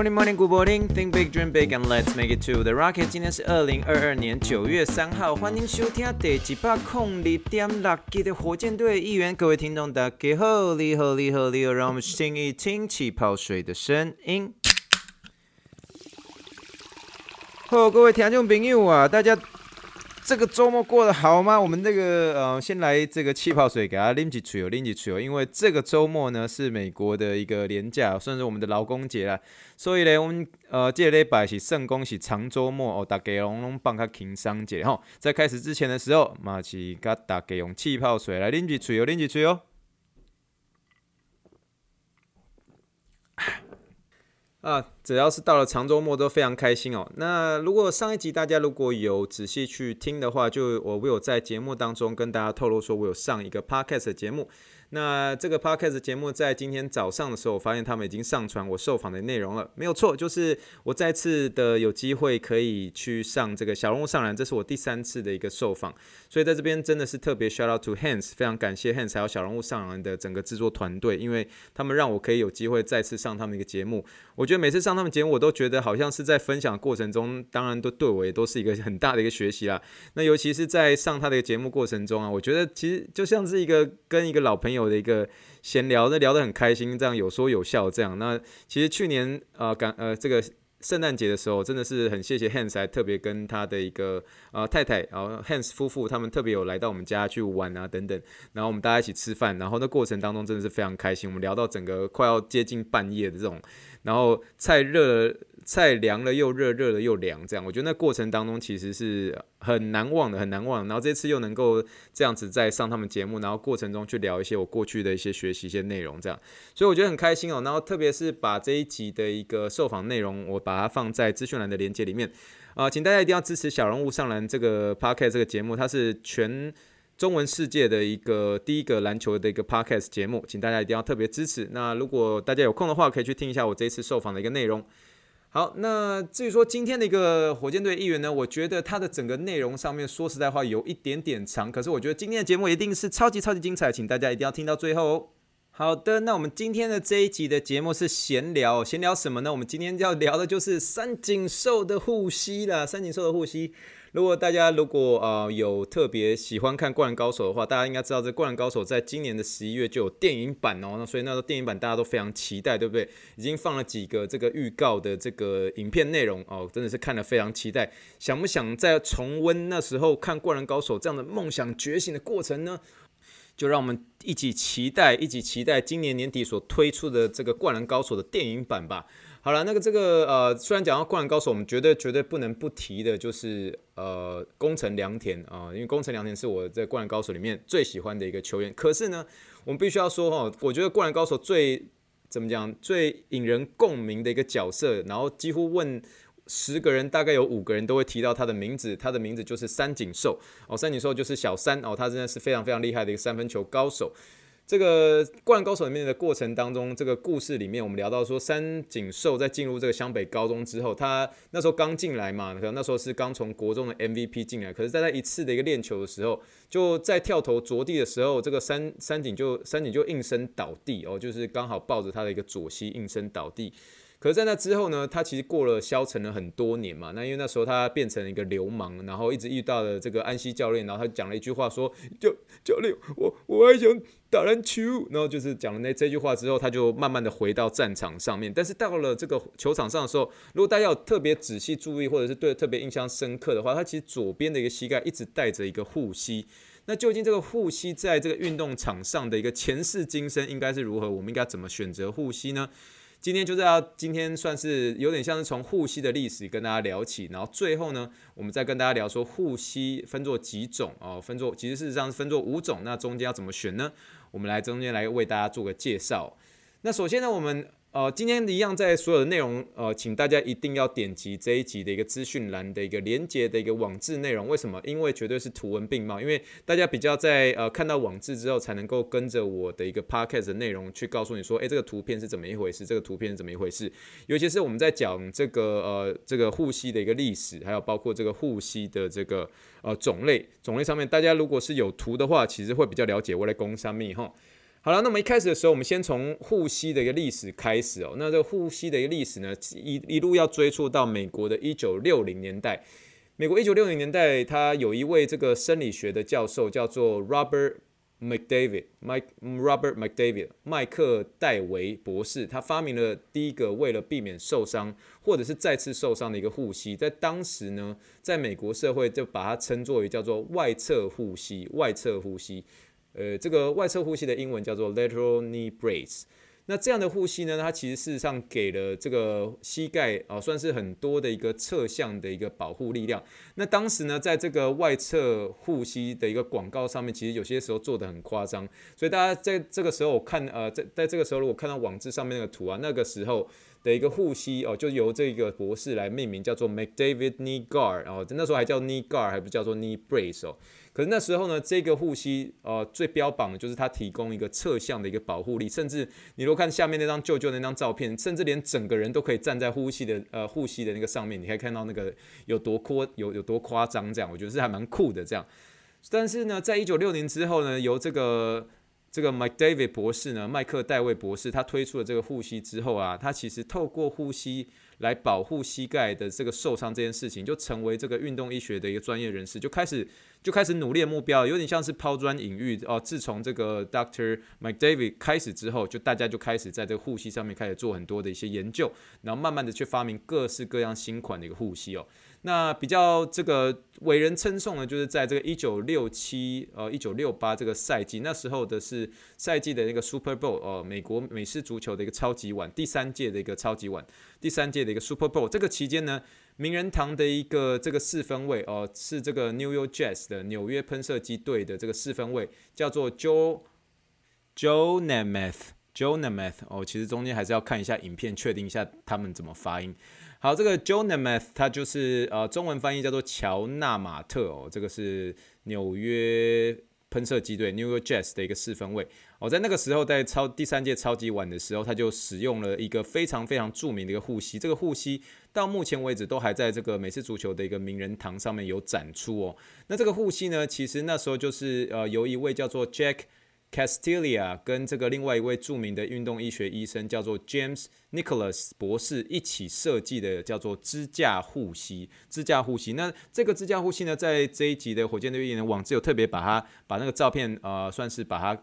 Morning, morning, good morning. Think big, dream big, and let's make it to the rocket. 今天是二零二二年九月三号，欢迎收听第几百空里点六集的火箭队一员。各位听众，大家好，你好，你好，你好，让我们听一听气泡水的声音。好，各位听众朋友啊，大家。这个周末过得好吗？我们这个呃，先来这个气泡水给它拎几吹哦，拎几吹哦。因为这个周末呢是美国的一个年假，算是我们的劳工节啦。所以呢，我们呃这个礼拜是圣公是长周末哦，大家拢拢放较轻松节吼。在开始之前的时候，嘛是给大家用气泡水来拎几吹哦，拎几吹哦。啊，只要是到了长周末都非常开心哦。那如果上一集大家如果有仔细去听的话，就我会有在节目当中跟大家透露说，我有上一个 podcast 的节目。那这个 podcast 节目在今天早上的时候，我发现他们已经上传我受访的内容了，没有错，就是我再次的有机会可以去上这个小人物上篮，这是我第三次的一个受访，所以在这边真的是特别 shout out to Hans，非常感谢 Hans 还有小人物上篮的整个制作团队，因为他们让我可以有机会再次上他们一个节目。我觉得每次上他们节目，我都觉得好像是在分享过程中，当然都对我也都是一个很大的一个学习啦。那尤其是在上他的节目过程中啊，我觉得其实就像是一个跟一个老朋友。我的一个闲聊，那聊得很开心，这样有说有笑，这样。那其实去年呃，感呃这个圣诞节的时候，真的是很谢谢 Hans，还特别跟他的一个呃太太，然后 Hans 夫妇他们特别有来到我们家去玩啊等等，然后我们大家一起吃饭，然后那过程当中真的是非常开心，我们聊到整个快要接近半夜的这种，然后菜热了。菜凉了又热，热了又凉，这样我觉得那过程当中其实是很难忘的，很难忘。然后这次又能够这样子再上他们节目，然后过程中去聊一些我过去的一些学习一些内容，这样，所以我觉得很开心哦。然后特别是把这一集的一个受访内容，我把它放在资讯栏的连接里面啊、请大家一定要支持小人物上篮这个 podcast 这个节目，它是全中文世界的一个第一个篮球的一个 podcast 节目，请大家一定要特别支持。那如果大家有空的话，可以去听一下我这一次受访的一个内容。好，那至于说今天的一个火箭队议员呢，我觉得他的整个内容上面说实在话有一点点长，可是我觉得今天的节目一定是超级超级精彩，请大家一定要听到最后哦。好的，那我们今天的这一集的节目是闲聊，闲聊什么呢？我们今天要聊的就是三井寿的护膝了，三井寿的护膝。如果大家如果呃有特别喜欢看《灌篮高手》的话，大家应该知道这《灌篮高手》在今年的十一月就有电影版哦，那所以那个电影版大家都非常期待，对不对？已经放了几个这个预告的这个影片内容哦，真的是看了非常期待。想不想再重温那时候看《灌篮高手》这样的梦想觉醒的过程呢？就让我们一起期待，一起期待今年年底所推出的这个《灌篮高手》的电影版吧。好了，那个这个呃，虽然讲到灌篮高手，我们绝对绝对不能不提的，就是呃，宫城良田啊，因为宫城良田是我在灌篮高手里面最喜欢的一个球员。可是呢，我们必须要说哈，我觉得灌篮高手最怎么讲，最引人共鸣的一个角色，然后几乎问十个人，大概有五个人都会提到他的名字，他的名字就是三井寿哦，三井寿就是小三哦，他真的是非常非常厉害的一个三分球高手。这个《灌篮高手》里面的过程当中，这个故事里面，我们聊到说，三井寿在进入这个湘北高中之后，他那时候刚进来嘛，可能那时候是刚从国中的 MVP 进来，可是在他一次的一个练球的时候，就在跳投着地的时候，这个三三井就三井就应声倒地哦，就是刚好抱着他的一个左膝应声倒地。可是在那之后呢，他其实过了消沉了很多年嘛。那因为那时候他变成了一个流氓，然后一直遇到了这个安西教练，然后他讲了一句话说：“教教练，我我还想打篮球。”然后就是讲了那这句话之后，他就慢慢的回到战场上面。但是到了这个球场上的时候，如果大家有特别仔细注意，或者是对特别印象深刻的话，他其实左边的一个膝盖一直带着一个护膝。那究竟这个护膝在这个运动场上的一个前世今生应该是如何？我们应该怎么选择护膝呢？今天就是要今天算是有点像是从护膝的历史跟大家聊起，然后最后呢，我们再跟大家聊说护膝分作几种哦，分作其实事实上是分作五种，那中间要怎么选呢？我们来中间来为大家做个介绍。那首先呢，我们呃，今天一样，在所有的内容，呃，请大家一定要点击这一集的一个资讯栏的一个连接的一个网志内容。为什么？因为绝对是图文并茂，因为大家比较在呃看到网志之后，才能够跟着我的一个 podcast 的内容去告诉你说，诶，这个图片是怎么一回事？这个图片是怎么一回事？尤其是我们在讲这个呃这个护膝的一个历史，还有包括这个护膝的这个呃种类种类上面，大家如果是有图的话，其实会比较了解我来攻上面哈。好了，那么一开始的时候，我们先从护膝的一个历史开始哦。那这个护膝的一个历史呢，一一路要追溯到美国的一九六零年代。美国一九六零年代，他有一位这个生理学的教授叫做 Robert McDavid，Mike Robert McDavid，麦克戴维博士，他发明了第一个为了避免受伤或者是再次受伤的一个护膝。在当时呢，在美国社会就把它称作为叫做外侧护膝，外侧护膝。呃，这个外侧护膝的英文叫做 lateral knee brace。那这样的护膝呢，它其实事实上给了这个膝盖啊，算是很多的一个侧向的一个保护力量。那当时呢，在这个外侧护膝的一个广告上面，其实有些时候做得很夸张。所以大家在这个时候我看，呃，在在这个时候如果看到网志上面那个图啊，那个时候的一个护膝哦，就由这个博士来命名，叫做 McDavid Knee Guard，然后那时候还叫 Knee Guard，还不叫做 Knee Brace 哦。可是那时候呢，这个护膝呃最标榜的就是它提供一个侧向的一个保护力，甚至你如果看下面那张旧旧那张照片，甚至连整个人都可以站在护膝的呃护膝的那个上面，你可以看到那个有多夸有有多夸张这样，我觉得是还蛮酷的这样。但是呢，在一九六零之后呢，由这个这个 McDavid 博士呢，麦克戴维博士，他推出了这个护膝之后啊，他其实透过护膝。来保护膝盖的这个受伤这件事情，就成为这个运动医学的一个专业人士，就开始就开始努力的目标，有点像是抛砖引玉哦。自从这个 Doctor McDavid 开始之后，就大家就开始在这个护膝上面开始做很多的一些研究，然后慢慢的去发明各式各样新款的一个护膝哦。那比较这个为人称颂的，就是在这个一九六七呃一九六八这个赛季，那时候的是赛季的那个 Super Bowl 哦、美国美式足球的一个超级碗，第三届的一个超级碗，第三届的一个 Super Bowl。这个期间呢，名人堂的一个这个四分卫哦、是这个 New York Jazz 的纽约喷射机队的这个四分卫，叫做 Joe Joe Namath Joe Namath 哦，其实中间还是要看一下影片，确定一下他们怎么发音。好，这个 Joe Namath 他就是呃，中文翻译叫做乔纳马特哦，这个是纽约喷射机队 New York Jets 的一个四分卫哦，在那个时候在超第三届超级碗的时候，他就使用了一个非常非常著名的一个护膝，这个护膝到目前为止都还在这个美式足球的一个名人堂上面有展出哦。那这个护膝呢，其实那时候就是呃，由一位叫做 Jack Castilia 跟这个另外一位著名的运动医学医生叫做 James Nicholas 博士一起设计的，叫做支架护膝。支架护膝，那这个支架护膝呢，在这一集的火箭队员网志有特别把它把那个照片呃，算是把它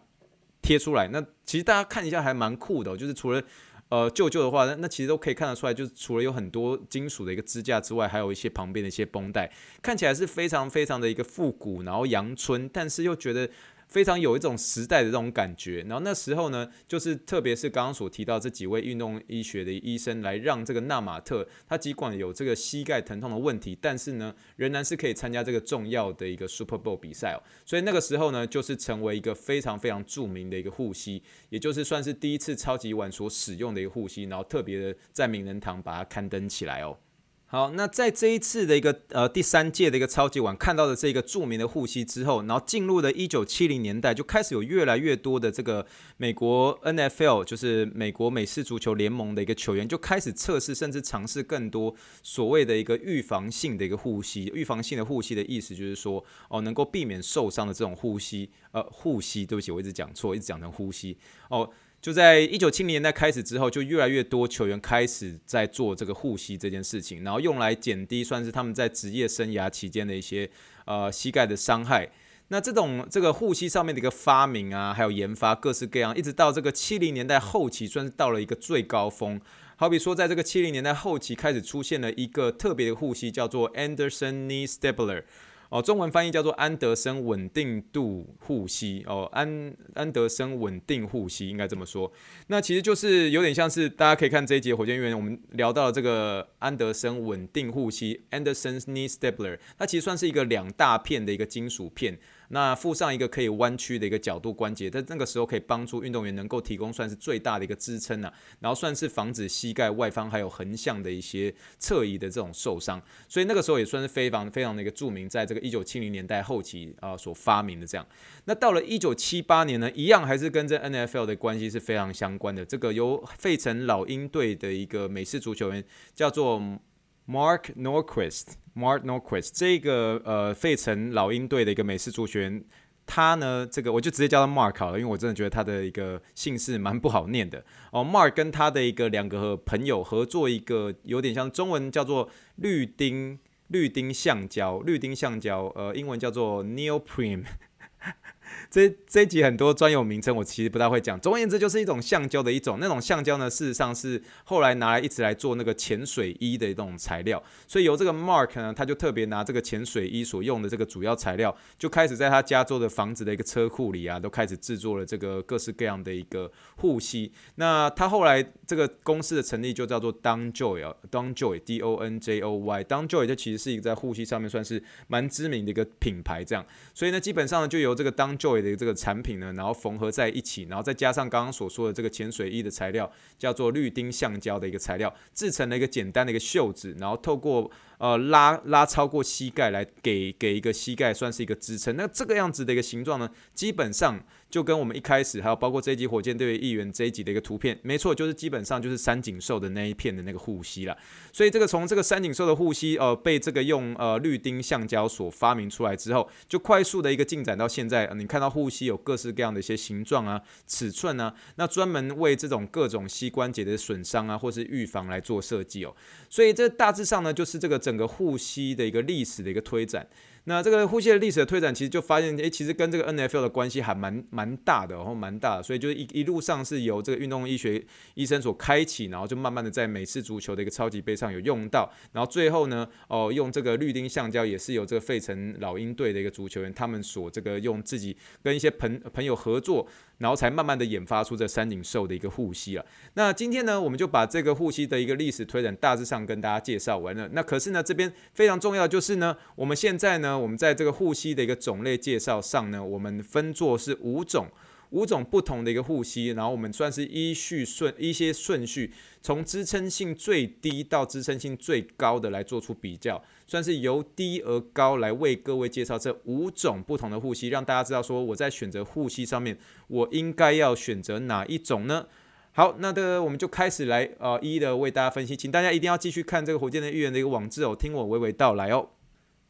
贴出来。那其实大家看一下还蛮酷的，就是除了呃旧旧的话，那那其实都可以看得出来，就是除了有很多金属的一个支架之外，还有一些旁边的一些绷带，看起来是非常非常的一个复古，然后阳春，但是又觉得。非常有一种时代的这种感觉，然后那时候呢，就是特别是刚刚所提到这几位运动医学的医生，来让这个纳马特他尽管有这个膝盖疼痛的问题，但是呢，仍然是可以参加这个重要的一个 Super Bowl 比赛哦。所以那个时候呢，就是成为一个非常非常著名的一个护膝，也就是算是第一次超级碗所使用的一个护膝，然后特别的在名人堂把它刊登起来哦。好，那在这一次的一个呃第三届的一个超级碗看到的这个著名的护膝之后，然后进入了一九七零年代，就开始有越来越多的这个美国 NFL，就是美国美式足球联盟的一个球员就开始测试，甚至尝试更多所谓的一个预防性的一个护膝。预防性的护膝的意思就是说，哦，能够避免受伤的这种护膝，呃，护膝，对不起，我一直讲错，一直讲成呼吸，哦。就在一九七零年代开始之后，就越来越多球员开始在做这个护膝这件事情，然后用来减低算是他们在职业生涯期间的一些呃膝盖的伤害。那这种这个护膝上面的一个发明啊，还有研发各式各样，一直到这个七零年代后期，算是到了一个最高峰。好比说，在这个七零年代后期开始出现了一个特别的护膝，叫做 Anderson Knee Stabler。哦，中文翻译叫做安德森稳定度护膝哦，安安德森稳定护膝应该这么说。那其实就是有点像是大家可以看这一节火箭队员，我们聊到了这个安德森稳定护膝 （Anderson's Knee Stabler），它其实算是一个两大片的一个金属片。那附上一个可以弯曲的一个角度关节，在那个时候可以帮助运动员能够提供算是最大的一个支撑啊，然后算是防止膝盖外方还有横向的一些侧移的这种受伤，所以那个时候也算是非常非常的一个著名，在这个一九七零年代后期啊、所发明的这样。那到了一九七八年呢，一样还是跟这 NFL 的关系是非常相关的。这个由费城老鹰队的一个美式足球员叫做 Mark Norquist，Mark Norquist 这个呃费城老鹰队的一个美式足球员，他呢这个我就直接叫他 Mark 好了，因为我真的觉得他的一个姓氏蛮不好念的哦。Mark 跟他的一个两个朋友合作一个有点像中文叫做绿丁绿丁橡胶，绿丁橡胶呃英文叫做 Neoprene。这这一集很多专有名称，我其实不太会讲。总而言之，就是一种橡胶的一种。那种橡胶呢，事实上是后来拿来一直来做那个潜水衣的一种材料。所以由这个 Mark 呢，他就特别拿这个潜水衣所用的这个主要材料，就开始在他加州的房子的一个车库里啊，都开始制作了这个各式各样的一个护膝。那他后来这个公司的成立就叫做 DonJoy 啊，DonJoy，D O N J O Y，DonJoy 这其实是一个在护膝上面算是蛮知名的一个品牌。这样，所以呢，基本上呢，就由这个 Dunjoy 作为的这个产品呢，然后缝合在一起，然后再加上刚刚所说的这个潜水衣的材料，叫做绿丁橡胶的一个材料，制成了一个简单的一个袖子，然后透过呃拉拉超过膝盖来给给一个膝盖算是一个支撑。那这个样子的一个形状呢，基本上。就跟我们一开始还有包括这一集火箭队议员这一集的一个图片，没错，就是基本上就是三井寿的那一片的那个护膝了。所以这个从这个三井寿的护膝，呃，被这个用呃绿丁橡胶所发明出来之后，就快速的一个进展到现在。你看到护膝有各式各样的一些形状啊、尺寸啊，那专门为这种各种膝关节的损伤啊，或是预防来做设计哦。所以这大致上呢，就是这个整个护膝的一个历史的一个推展。那这个护膝的历史的推展，其实就发现，诶，其实跟这个 NFL 的关系还蛮蛮大的，然后蛮大的，所以就一一路上是由这个运动医学医生所开启，然后就慢慢的在美式足球的一个超级杯上有用到，然后最后呢，哦，用这个绿丁橡胶也是由这个费城老鹰队的一个足球员，他们所这个用自己跟一些朋朋友合作。然后才慢慢的研发出这三井寿的一个护膝啊。那今天呢，我们就把这个护膝的一个历史推展大致上跟大家介绍完了。那可是呢，这边非常重要的就是呢，我们现在呢，我们在这个护膝的一个种类介绍上呢，我们分作是五种。五种不同的一个护膝，然后我们算是依序顺一些顺序，从支撑性最低到支撑性最高的来做出比较，算是由低而高来为各位介绍这五种不同的护膝，让大家知道说我在选择护膝上面，我应该要选择哪一种呢？好，那这个我们就开始来呃一一的为大家分析，请大家一定要继续看这个火箭的预言的一个网志哦，听我娓娓道来哦。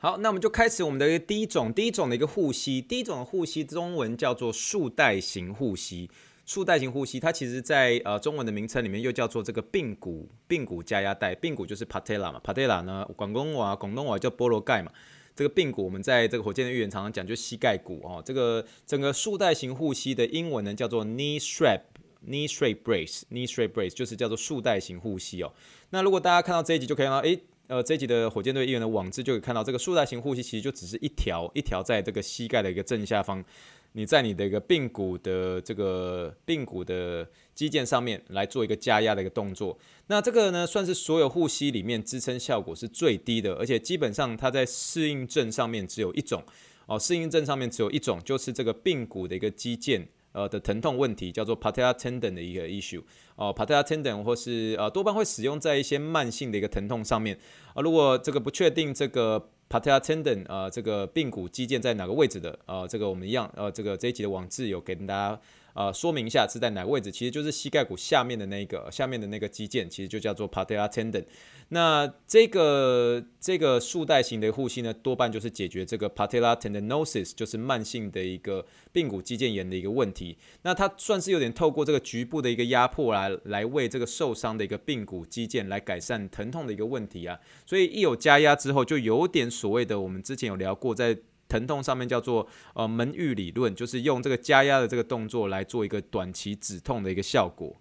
好，那我们就开始我们的第一种，第一种的一个护膝。第一种的护膝中文叫做束带型护膝。束带型护膝，它其实在呃中文的名称里面又叫做这个髌骨髌骨加压带。髌骨就是 patella 嘛，patella 呢广东话广东话叫菠萝盖嘛。这个髌骨我们在这个火箭的预言常常讲，就膝盖骨哦。这个整个束带型护膝的英文呢叫做 knee strap，knee strap brace，knee strap brace 就是叫做束带型护膝哦。那如果大家看到这一集就可以看到，诶。呃，这集的火箭队议员的网志就可以看到，这个束带型护膝其实就只是一条一条在这个膝盖的一个正下方，你在你的一个髌骨的这个髌骨的肌腱上面来做一个加压的一个动作。那这个呢，算是所有护膝里面支撑效果是最低的，而且基本上它在适应症上面只有一种哦，适应症上面只有一种，就是这个髌骨的一个肌腱。呃的疼痛问题叫做 patella tendon 的一个 issue 哦，patellar tendon 或是呃多半会使用在一些慢性的一个疼痛上面啊、呃。如果这个不确定这个 patella tendon 呃这个髌骨肌腱在哪个位置的呃这个我们一样呃这个这一集的网志有给大家。呃，说明一下是在哪个位置，其实就是膝盖骨下面的那个下面的那个肌腱，其实就叫做 patellar tendon。那这个这个束带型的护膝呢，多半就是解决这个 patellar tendinosis，就是慢性的一个髌骨肌腱炎的一个问题。那它算是有点透过这个局部的一个压迫来来为这个受伤的一个髌骨肌腱来改善疼痛的一个问题啊。所以一有加压之后，就有点所谓的我们之前有聊过在。疼痛上面叫做呃门阈理论，就是用这个加压的这个动作来做一个短期止痛的一个效果。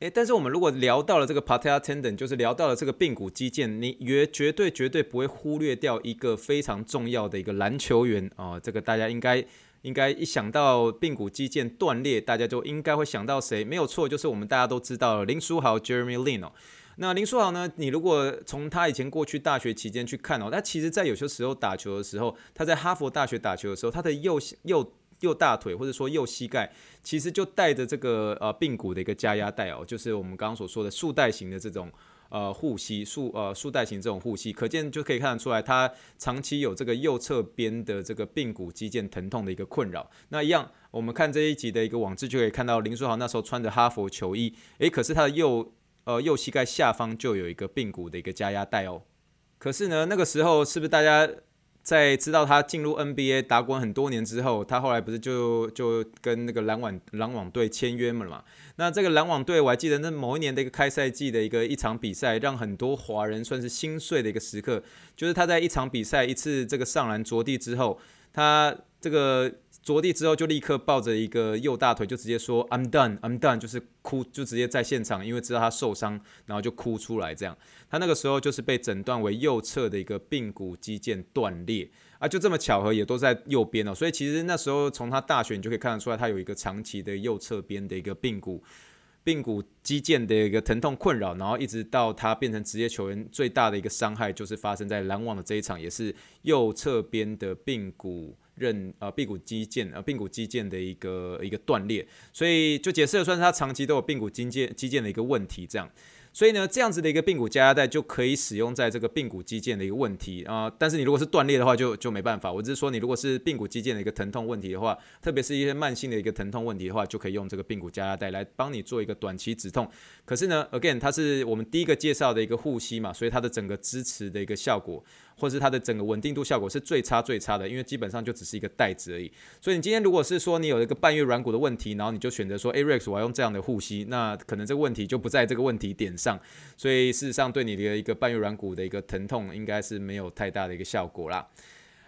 诶，但是我们如果聊到了这个 patellar tendon，就是聊到了这个髌骨肌腱，你绝绝对绝对不会忽略掉一个非常重要的一个篮球员啊、这个大家应该应该一想到髌骨肌腱断裂，大家就应该会想到谁？没有错，就是我们大家都知道林书豪 Jeremy Lin 哦。那林书豪呢，你如果从他以前过去大学期间去看哦，他其实在有些时候打球的时候，他在哈佛大学打球的时候，他的右右右大腿或者说右膝盖，其实就带着这个呃髌骨的一个加压带哦，就是我们刚刚所说的束带型的这种。呃，护膝束呃束带型这种护膝，可见就可以看得出来，他长期有这个右侧边的这个髌骨肌腱疼痛的一个困扰。那一样，我们看这一集的一个网志就可以看到，林书豪那时候穿着哈佛球衣，诶，可是他的右呃右膝盖下方就有一个髌骨的一个加压带哦。可是呢，那个时候是不是大家？在知道他进入 NBA 打滚很多年之后，他后来不是就就跟那个篮网篮网队签约了嘛？那这个篮网队我还记得，那某一年的一个开赛季的一个一场比赛，让很多华人算是心碎的一个时刻，就是他在一场比赛一次这个上篮着地之后，他这个。着地之后就立刻抱着一个右大腿，就直接说 "I'm done, I'm done"，就是哭，就直接在现场，因为知道他受伤，然后就哭出来。这样，他那个时候就是被诊断为右侧的一个髌骨肌腱断裂啊，就这么巧合也都在右边哦。所以其实那时候从他大学你就可以看得出来，他有一个长期的右侧边的一个髌骨髌骨肌腱的一个疼痛困扰，然后一直到他变成职业球员，最大的一个伤害就是发生在篮网的这一场，也是右侧边的髌骨。韧呃髌骨肌腱呃髌骨肌腱的一个一个断裂，所以就解释了算是他长期都有髌骨肌腱肌腱的一个问题这样，所以呢这样子的一个髌骨加压带就可以使用在这个髌骨肌腱的一个问题啊、但是你如果是断裂的话就就没办法，我只是说你如果是髌骨肌腱的一个疼痛问题的话，特别是一些慢性的一个疼痛问题的话，就可以用这个髌骨加压带来帮你做一个短期止痛。可是呢，again 它是我们第一个介绍的一个护膝嘛，所以它的整个支持的一个效果。或是它的整个稳定度效果是最差最差的，因为基本上就只是一个袋子而已。所以你今天如果是说你有一个半月软骨的问题，然后你就选择说 A-Rex 我要用这样的护膝，那可能这个问题就不在这个问题点上。所以事实上对你的一个半月软骨的一个疼痛应该是没有太大的一个效果啦。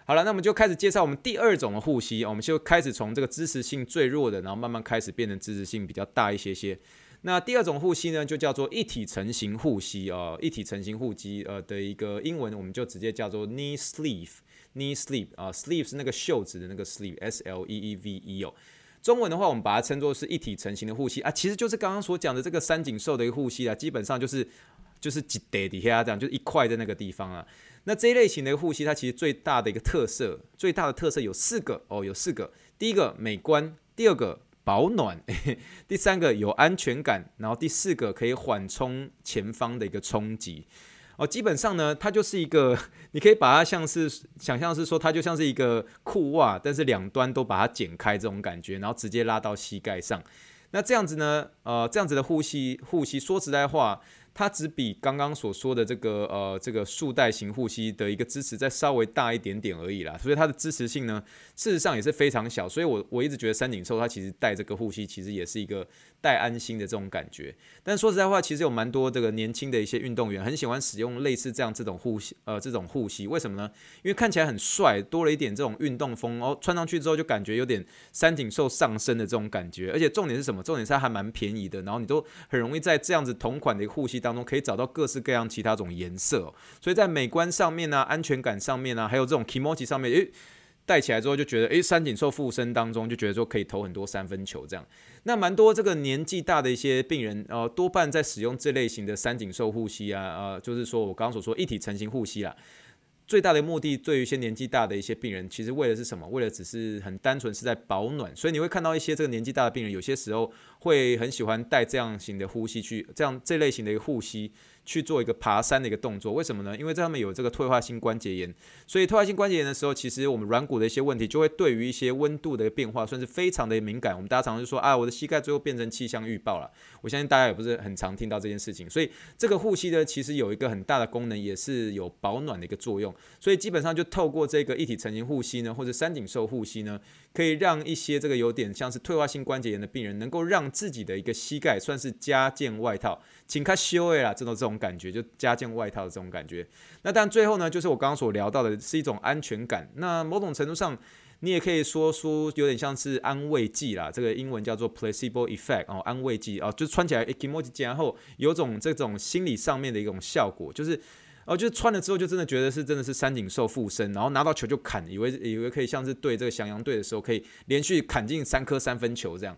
好了，那我们就开始介绍我们第二种的护膝，我们就开始从这个支持性最弱的，然后慢慢开始变成支持性比较大一些些。那第二种护膝呢，就叫做一体成型护膝哦，一体成型护膝呃的一个英文，我们就直接叫做 knee sleeve，knee sleeve 啊，sleeve 是那个袖子的那个 sleeve，S L E E V E 哦。中文的话，我们把它称作是一体成型的护膝啊，其实就是刚刚所讲的这个三井寿的一个护膝啊，基本上就是就是几叠底下这样，就是一块在那个地方啊。那这一类型的护膝，它其实最大的一个特色，最大的特色有四个哦，有四个。第一个美观，第二个。保暖，第三个有安全感，然后第四个可以缓冲前方的一个冲击哦。基本上呢，它就是一个，你可以把它像是想象是说，它就像是一个裤袜，但是两端都把它剪开这种感觉，然后直接拉到膝盖上。那这样子呢，呃，这样子的护膝护膝，说实在话。它只比刚刚所说的这个呃这个束带型护膝的一个支持再稍微大一点点而已啦，所以它的支持性呢，事实上也是非常小。所以我我一直觉得三井寿它其实带这个护膝其实也是一个带安心的这种感觉。但说实在话，其实有蛮多这个年轻的一些运动员很喜欢使用类似这样这种护膝呃这种护膝，为什么呢？因为看起来很帅，多了一点这种运动风哦，穿上去之后就感觉有点三井寿上身的这种感觉。而且重点是什么？重点是它还蛮便宜的，然后你都很容易在这样子同款的一个护膝当中可以找到各式各样其他种颜色，所以在美观上面呢，啊，安全感上面呢，啊，还有这种 kimochi 上面，诶，戴起来之后就觉得，诶，三井寿附身当中就觉得说可以投很多三分球这样。那蛮多这个年纪大的一些病人，呃，多半在使用这类型的三井寿护膝啊，呃，就是说我刚刚所说一体成型护膝啦。最大的目的，对于一些年纪大的一些病人，其实为的是什么？为了只是很单纯是在保暖。所以你会看到一些这个年纪大的病人，有些时候会很喜欢带这样型的护膝去，这样这类型的一个护膝。去做一个爬山的一个动作，为什么呢？因为在他们有这个退化性关节炎，所以退化性关节炎的时候，其实我们软骨的一些问题就会对于一些温度的变化算是非常的敏感。我们大家常常就说啊，我的膝盖最后变成气象预报了。我相信大家也不是很常听到这件事情，所以这个护膝呢，其实有一个很大的功能，也是有保暖的一个作用。所以基本上就透过这个一体成型护膝呢，或者三井寿护膝呢，可以让一些这个有点像是退化性关节炎的病人，能够让自己的一个膝盖算是加件外套，请他修诶啦，这种这种。感觉就加件外套的这种感觉，那但最后呢，就是我刚刚所聊到的是一种安全感。那某种程度上，你也可以说出有点像是安慰剂啦，这个英文叫做 placebo effect 哦，安慰剂哦，就穿起来 kimochi 然后有种这种心理上面的一种效果，就是哦，就是穿了之后就真的觉得是真的是三井寿附身，然后拿到球就砍，以为以为可以像是对这个翔阳队的时候可以连续砍进三颗三分球这样。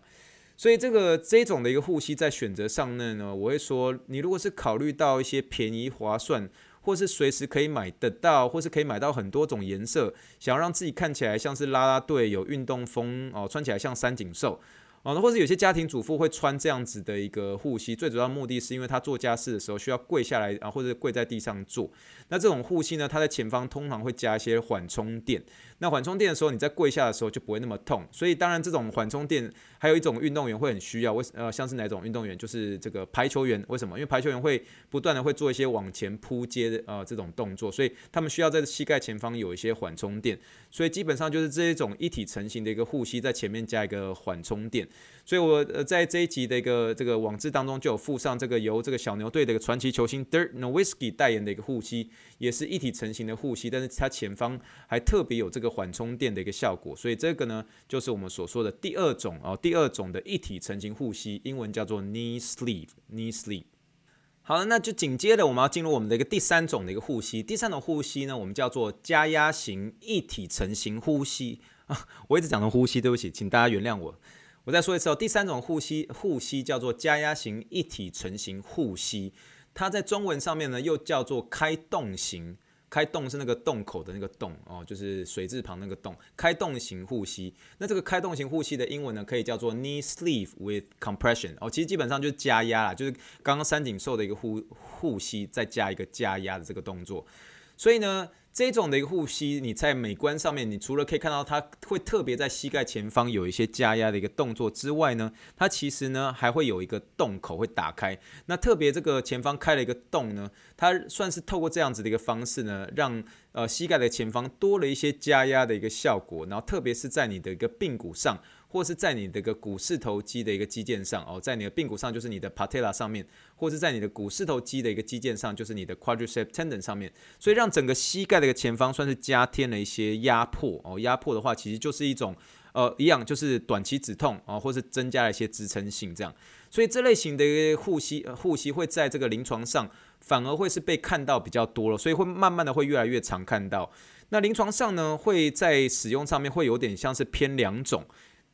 所以这个这种的一个护膝在选择上面呢，我会说，你如果是考虑到一些便宜划算，或是随时可以买得到，或是可以买到很多种颜色，想要让自己看起来像是啦啦队有运动风哦，穿起来像三井寿。哦，或者有些家庭主妇会穿这样子的一个护膝，最主要目的是因为他做家事的时候需要跪下来啊，或者跪在地上做。那这种护膝呢，它在前方通常会加一些缓冲垫。那缓冲垫的时候，你在跪下的时候就不会那么痛。所以当然，这种缓冲垫还有一种运动员会很需要，为呃像是哪种运动员？就是这个排球员。为什么？因为排球员会不断的会做一些往前扑接的呃这种动作，所以他们需要在膝盖前方有一些缓冲垫。所以基本上就是这一种一体成型的一个护膝，在前面加一个缓冲垫。所以我呃在这一集的一个这个网志当中就有附上这个由这个小牛队的一个传奇球星 Dirk Nowitzki 代言的一个护膝，也是一体成型的护膝，但是它前方还特别有这个缓冲垫的一个效果。所以这个呢就是我们所说的第二种哦，第二种的一体成型护膝，英文叫做 Knee Sleeve，Knee Sleeve。好了，那就紧接着我们要进入我们的一个第三种的一个护膝。第三种护膝呢，我们叫做加压型一体成型护膝啊。我一直讲成呼吸，对不起，请大家原谅我。我再说一次哦，第三种护膝护膝叫做加压型一体成型护膝，它在中文上面呢又叫做开洞型。开洞是那个洞口的那个洞哦，就是水字旁那个洞。开洞型护膝，那这个开洞型护膝的英文呢，可以叫做 knee sleeve with compression 哦，其实基本上就是加压啦，就是刚刚三井寿的一个护护膝，再加一个加压的这个动作，所以呢。这种的一个护膝，你在美观上面，你除了可以看到它会特别在膝盖前方有一些加压的一个动作之外呢，它其实呢还会有一个洞口会打开。那特别这个前方开了一个洞呢，它算是透过这样子的一个方式呢，让呃膝盖的前方多了一些加压的一个效果。然后特别是在你的一个髌骨上。或是在你的个股四头肌的一个肌腱上哦，在你的髌骨上就是你的 patella 上面，或是在你的股四头肌的一个肌腱上就是你的 quadriceps tendon 上面，所以让整个膝盖的一个前方算是加添了一些压迫哦。压迫的话，其实就是一种呃一样，就是短期止痛啊，或是增加了一些支撑性这样。所以这类型的一个护膝护膝会在这个临床上反而会是被看到比较多了，所以会慢慢的会越来越常看到。那临床上呢，会在使用上面会有点像是偏两种。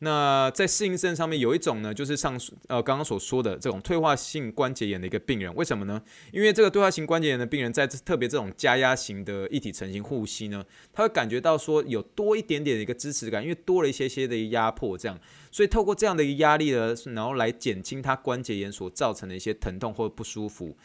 那在适应症上面有一种呢，就是上述呃刚刚所说的这种退化性关节炎的一个病人，为什么呢？因为这个退化性关节炎的病人在特别这种加压型的一体成型护膝呢，他会感觉到说有多一点点的一个支持感，因为多了一些些的压迫，这样，所以透过这样的一个压力呢，然后来减轻他关节炎所造成的一些疼痛或不舒服。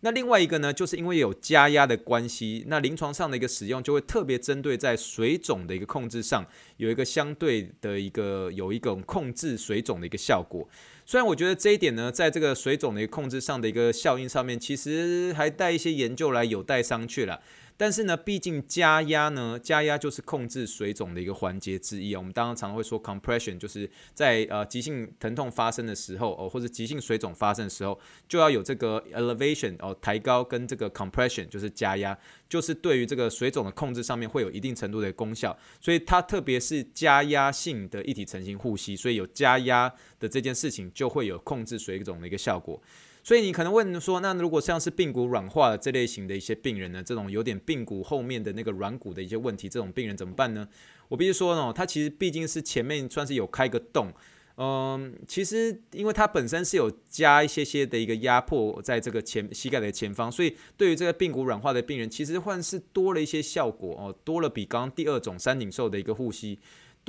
那另外一个呢，就是因为有加压的关系，那临床上的一个使用就会特别针对在水肿的一个控制上，有一个相对的一个有一种控制水肿的一个效果。虽然我觉得这一点呢，在这个水肿的一个控制上的一个效应上面，其实还带一些研究来有待商榷了。但是呢，毕竟加压呢，加压就是控制水肿的一个环节之一啊。我们当然常常会说 compression，就是在呃急性疼痛发生的时候哦，或者急性水肿发生的时候，就要有这个 elevation 哦，抬高跟这个 compression 就是加压，就是对于这个水肿的控制上面会有一定程度的功效。所以它特别是加压性的一体成型护膝，所以有加压的这件事情就会有控制水肿的一个效果。所以你可能问说，那如果像是髌骨软化这类型的一些病人呢，这种有点髌骨后面的那个软骨的一些问题，这种病人怎么办呢？我必须说呢，他其实毕竟是前面算是有开个洞，嗯，其实因为它本身是有加一些些的一个压迫在这个前膝盖的前方，所以对于这个髌骨软化的病人，其实换是多了一些效果哦，多了比刚刚第二种三井寿的一个护膝。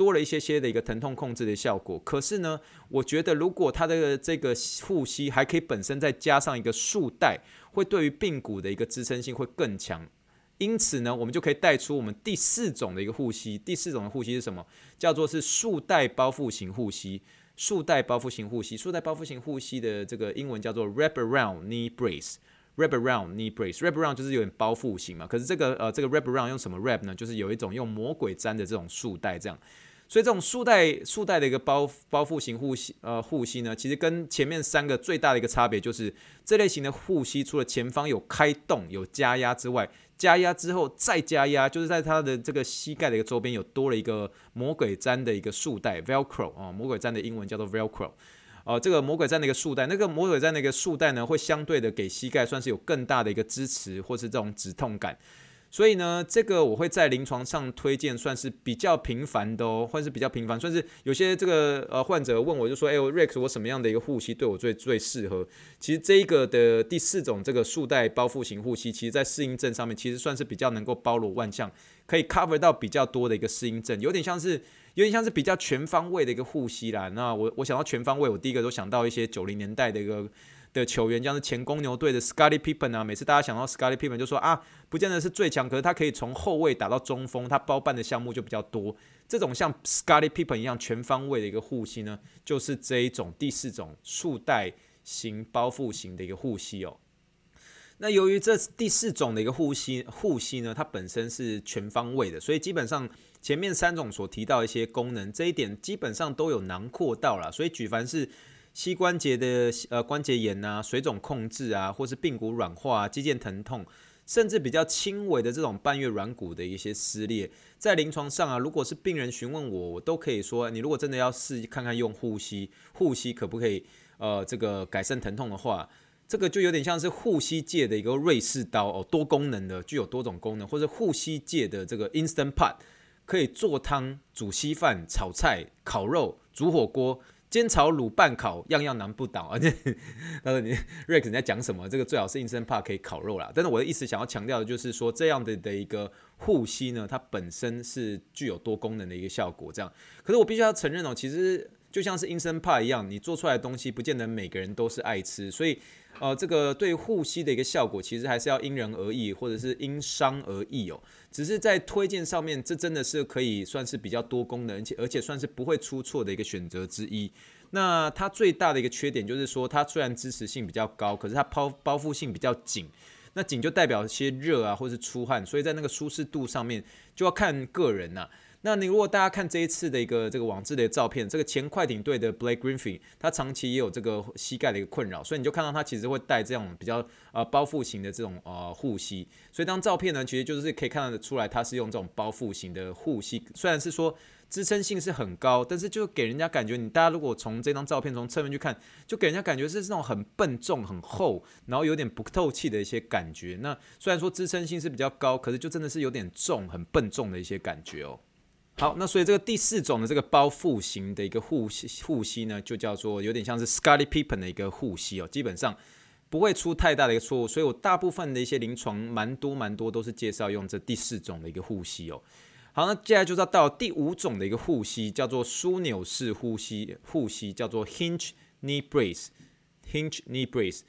多了一些些的一个疼痛控制的效果，可是呢，我觉得如果它的这个护膝还可以本身再加上一个束带，会对于髌骨的一个支撑性会更强。因此呢，我们就可以带出我们第四种的一个护膝。第四种的护膝是什么？叫做是束带包覆型护膝。束带包覆型护膝，束带包覆型护膝的这个英文叫做 wrap around knee brace。wrap around knee brace。wrap around 就是有点包覆型嘛。可是这个呃这个 wrap around 用什么 wrap 呢？就是有一种用魔鬼粘的这种束带这样。所以这种束带束带的一个包包覆型护膝呃护膝呢，其实跟前面三个最大的一个差别就是，这类型的护膝除了前方有开洞有加压之外，加压之后再加压，就是在它的这个膝盖的一个周边有多了一个魔鬼毡的一个束带 Velcro 啊，魔鬼毡的英文叫做 Velcro，呃，这个魔鬼毡的一个束带，那个魔鬼毡的一个束带呢，会相对的给膝盖算是有更大的一个支持或是这种止痛感。所以呢，这个我会在临床上推荐，算是比较频繁的哦，或是比较频繁，算是有些这个呃患者问我就说，哎，Rex，我什么样的一个护膝对我最最适合？其实这一个的第四种这个束带包覆型护膝，其实在适应症上面其实算是比较能够包罗万象，可以 cover 到比较多的一个适应症，有点像是有点像是比较全方位的一个护膝啦。那我我想到全方位，我第一个都想到一些九零年代的一个。的球员，像是前公牛队的 Scottie Pippen 啊，每次大家想到 Scottie Pippen 就说啊，不见得是最强，可是他可以从后卫打到中锋，他包办的项目就比较多。这种像 Scottie Pippen 一样全方位的一个护膝呢，就是这一种第四种束带型包覆型的一个护膝哦。那由于这第四种的一个护膝护膝呢，它本身是全方位的，所以基本上前面三种所提到一些功能，这一点基本上都有囊括到了。所以举凡是膝关节的呃关节炎啊、水肿控制啊，或是髌骨软化、啊、肌腱疼痛，甚至比较轻微的这种半月软骨的一些撕裂，在临床上啊，如果是病人询问我，我都可以说，你如果真的要试看看用护膝，护膝可不可以呃这个改善疼痛的话，这个就有点像是护膝界的一个瑞士刀哦，多功能的，具有多种功能，或者护膝界的这个 Instant Pot，可以做汤、煮稀饭、炒菜、烤肉、煮火锅。煎炒卤拌烤，样样难不倒。而 且他说你 Rex 你在讲什么？这个最好是 Instant Park 可以烤肉啦。但是我的意思想要强调的就是说，这样的的一个护膝呢，它本身是具有多功能的一个效果。这样，可是我必须要承认哦，其实就像是因人怕一样，你做出来的东西不见得每个人都是爱吃，所以。呃，这个对护膝的一个效果，其实还是要因人而异，或者是因伤而异哦。只是在推荐上面，这真的是可以算是比较多功能，而且而且算是不会出错的一个选择之一。那它最大的一个缺点就是说，它虽然支持性比较高，可是它包包覆性比较紧。那紧就代表一些热啊，或是出汗，所以在那个舒适度上面就要看个人呐、那你如果大家看这一次的一个这个网志的照片，这个前快艇队的 Blake Griffin，他长期也有这个膝盖的一个困扰，所以你就看到他其实会带这种比较呃包覆型的这种呃护膝，所以当照片呢，其实就是可以看得出来，他是用这种包覆型的护膝，虽然是说支撑性是很高，但是就给人家感觉，你大家如果从这张照片从侧面去看，就给人家感觉是这种很笨重、很厚，然后有点不透气的一些感觉。那虽然说支撑性是比较高，可是就真的是有点重、很笨重的一些感觉哦。好，那所以这个第四种的这个包覆型的一个护膝护膝呢，就叫做有点像是 Scotty Pippen 的一个护膝哦，基本上不会出太大的一个错误，所以我大部分的一些临床蛮多蛮多都是介绍用这第四种的一个护膝哦。好，那接下来就是要到第五种的一个护膝，叫做枢纽式护膝护膝，叫做 Hinge Knee Brace，Hinge Knee Brace。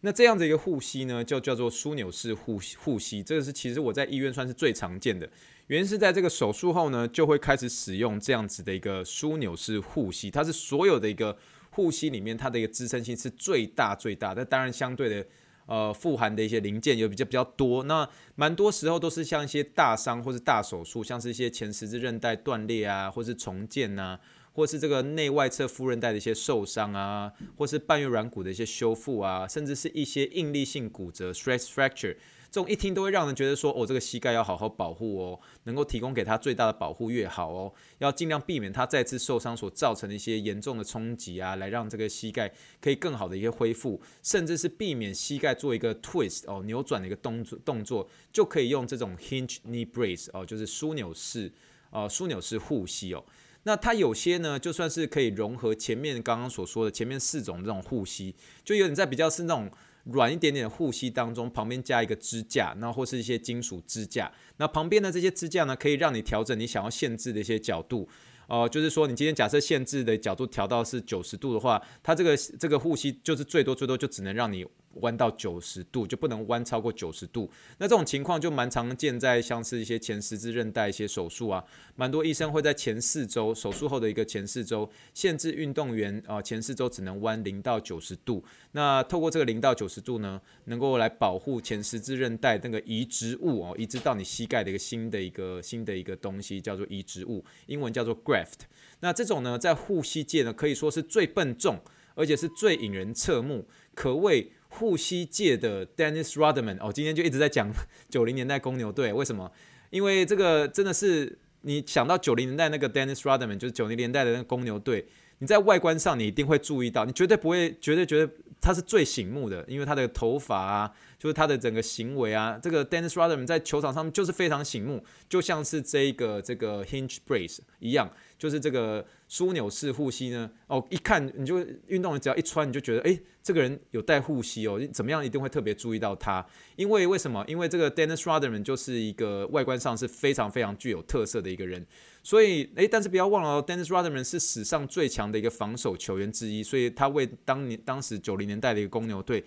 那这样的一个护膝呢，就叫做枢纽式护护膝，这个是其实我在医院算是最常见的。原因是在这个手术后呢，就会开始使用这样子的一个枢纽式护膝，它是所有的一个护膝里面，它的一个支撑性是最大最大。那当然相对的，呃，富含的一些零件也比较比较多。那蛮多时候都是像一些大伤或是大手术，像是一些前十字韧带断裂啊，或是重建呐，或是这个内外侧副韧带的一些受伤啊，或是半月软骨的一些修复啊，甚至是一些应力性骨折 （stress fracture）。这种一听都会让人觉得说，哦，这个膝盖要好好保护哦，能够提供给他最大的保护越好哦，要尽量避免他再次受伤所造成的一些严重的冲击啊，来让这个膝盖可以更好的一些恢复，甚至是避免膝盖做一个 twist 哦，扭转的一个动作动作，就可以用这种 hinge knee brace 哦，就是枢纽式呃枢纽式护膝哦。那它有些呢，就算是可以融合前面刚刚所说的前面四种这种护膝，就有点在比较是那种。软一点点的护膝当中，旁边加一个支架，那或是一些金属支架。那旁边的这些支架呢，可以让你调整你想要限制的一些角度。哦、呃，就是说你今天假设限制的角度调到是九十度的话，它这个这个护膝就是最多最多就只能让你。弯到九十度就不能弯超过九十度，那这种情况就蛮常见在像是一些前十字韧带一些手术啊，蛮多医生会在前四周手术后的一个前四周限制运动员啊前四周只能弯零到九十度，那透过这个零到九十度呢，能够来保护前十字韧带那个移植物哦，移植到你膝盖的一个新的一个新的一个东西叫做移植物，英文叫做 graft。那这种呢在护膝界呢可以说是最笨重，而且是最引人侧目，可谓。护膝界的 Dennis Rodman 哦，今天就一直在讲 九零年代公牛队，为什么？因为这个真的是你想到九零年代那个 Dennis Rodman，就是九零年代的那个公牛队，你在外观上你一定会注意到，你绝对不会，绝对绝对他是最醒目的，因为他的头发啊，就是他的整个行为啊，这个 Dennis Rodman 在球场上面就是非常醒目，就像是这个这个 Hinge Brace 一样，就是这个枢纽式护膝呢。哦，一看你就运动员只要一穿，你就觉得诶，这个人有带护膝哦，怎么样一定会特别注意到他，因为为什么？因为这个 Dennis Rodman 就是一个外观上是非常非常具有特色的一个人。所以，诶，但是不要忘了哦，Dennis Rodman 是史上最强的一个防守球员之一，所以他为当年当时九零年代的一个公牛队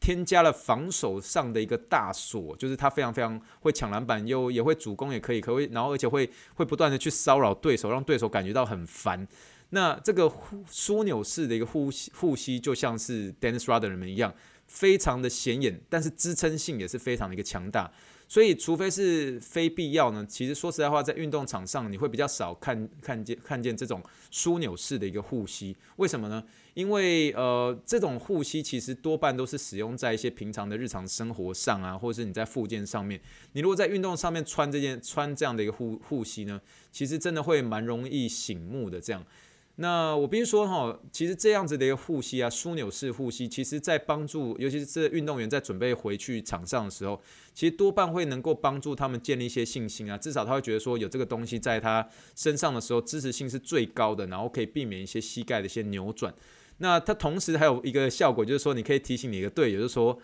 添加了防守上的一个大锁，就是他非常非常会抢篮板，又也会主攻，也可以，可会，然后而且会会不断的去骚扰对手，让对手感觉到很烦。那这个枢纽式的一个护护膝，就像是 Dennis Rodman 一样，非常的显眼，但是支撑性也是非常的一个强大。所以，除非是非必要呢，其实说实在话，在运动场上你会比较少看看见看见这种枢纽式的一个护膝。为什么呢？因为呃，这种护膝其实多半都是使用在一些平常的日常生活上啊，或者是你在附件上面。你如果在运动上面穿这件穿这样的一个护护膝呢，其实真的会蛮容易醒目的这样。那我必须说哈，其实这样子的一个护膝啊，枢纽式护膝，其实在帮助，尤其是这运动员在准备回去场上的时候，其实多半会能够帮助他们建立一些信心啊。至少他会觉得说，有这个东西在他身上的时候，支持性是最高的，然后可以避免一些膝盖的一些扭转。那它同时还有一个效果，就是说你可以提醒你的队友，就是说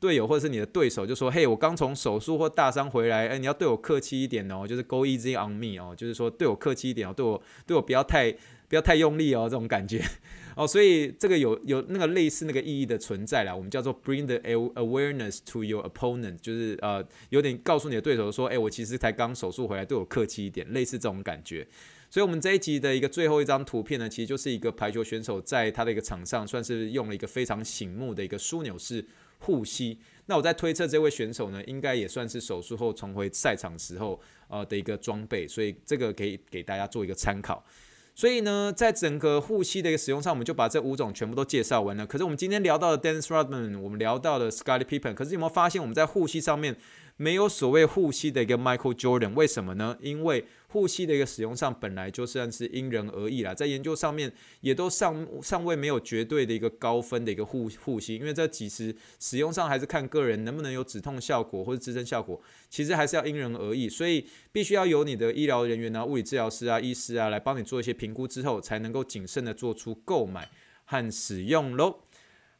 队友或者是你的对手，就说，嘿，我刚从手术或大伤回来，哎，你要对我客气一点哦，就是 go easy on me 哦，就是说对我客气一点哦，对我对我不要太。不要太用力哦，这种感觉 哦，所以这个有有那个类似那个意义的存在啦。我们叫做 bring the awareness to your opponent，就是呃有点告诉你的对手说，哎，我其实才刚手术回来，对我客气一点，类似这种感觉。所以，我们这一集的一个最后一张图片呢，其实就是一个排球选手在他的一个场上，算是用了一个非常醒目的一个枢纽式护膝。那我在推测，这位选手呢，应该也算是手术后重回赛场时候呃的一个装备，所以这个可以给大家做一个参考。所以呢，在整个护膝的一个使用上，我们就把这五种全部都介绍完了。可是我们今天聊到的 Dennis Rodman，我们聊到了 Scottie Pippen，可是有没有发现我们在护膝上面没有所谓护膝的一个 Michael Jordan？为什么呢？因为护膝的一个使用上本来就算是因人而异啦，在研究上面也都尚尚未没有绝对的一个高分的一个护护膝，因为这其实使用上还是看个人能不能有止痛效果或者支撑效果，其实还是要因人而异，所以必须要有你的医疗人员啊、物理治疗师啊、医师啊来帮你做一些评估之后，才能够谨慎的做出购买和使用喽。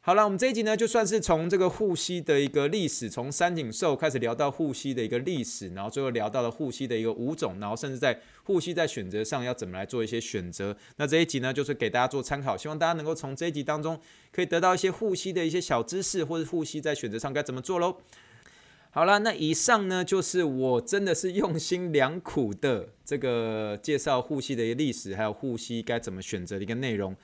好了，我们这一集呢，就算是从这个护膝的一个历史，从三井寿开始聊到护膝的一个历史，然后最后聊到了护膝的一个五种，然后甚至在护膝在选择上要怎么来做一些选择。那这一集呢，就是给大家做参考，希望大家能够从这一集当中可以得到一些护膝的一些小知识，或者护膝在选择上该怎么做喽。好了，那以上呢，就是我真的是用心良苦的这个介绍护膝的一个历史，还有护膝该怎么选择的一个内容。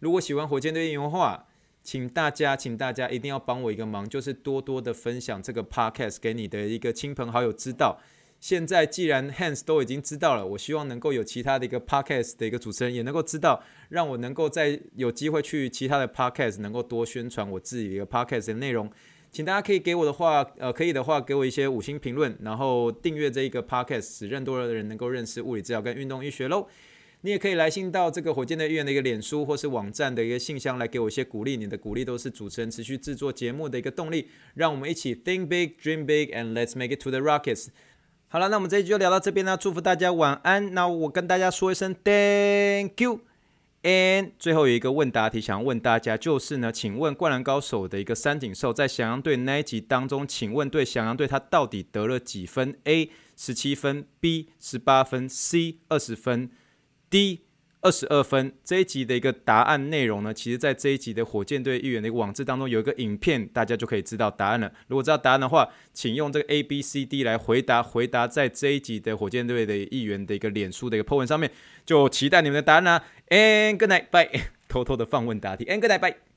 如果喜欢火箭队应援的话，请大家，请大家一定要帮我一个忙，就是多多的分享这个 podcast 给你的一个亲朋好友知道。现在既然 Hans 都已经知道了，我希望能够有其他的一个 podcast 的一个主持人也能够知道，让我能够在有机会去其他的 podcast 能够多宣传我自己的一个 podcast 的内容。请大家可以给我的话，呃，可以的话给我一些五星评论，然后订阅这一个 podcast，使更多的人能够认识物理治疗跟运动医学喽。你也可以来信到这个火箭队医院的一个脸书或是网站的一个信箱，来给我一些鼓励。你的鼓励都是主持人持续制作节目的一个动力。让我们一起 think big, dream big, and let's make it to the Rockets。好了，那我们这一集就聊到这边啦，祝福大家晚安。那我跟大家说一声 Thank you。And 最后有一个问答题想要问大家，就是呢，请问《灌篮高手》的一个三井寿在翔阳队那一集当中，请问对翔阳队他到底得了几分？A 十七分，B 十八分，C 二十分。D 二十二分，这一集的一个答案内容呢，其实在这一集的火箭队议员的一个网志当中有一个影片，大家就可以知道答案了。如果知道答案的话，请用这个 A B C D 来回答，回答在这一集的火箭队的议员的一个脸书的一个 po 文上面，就期待你们的答案啦。And good night, bye。偷偷的放问答题，And good night, bye。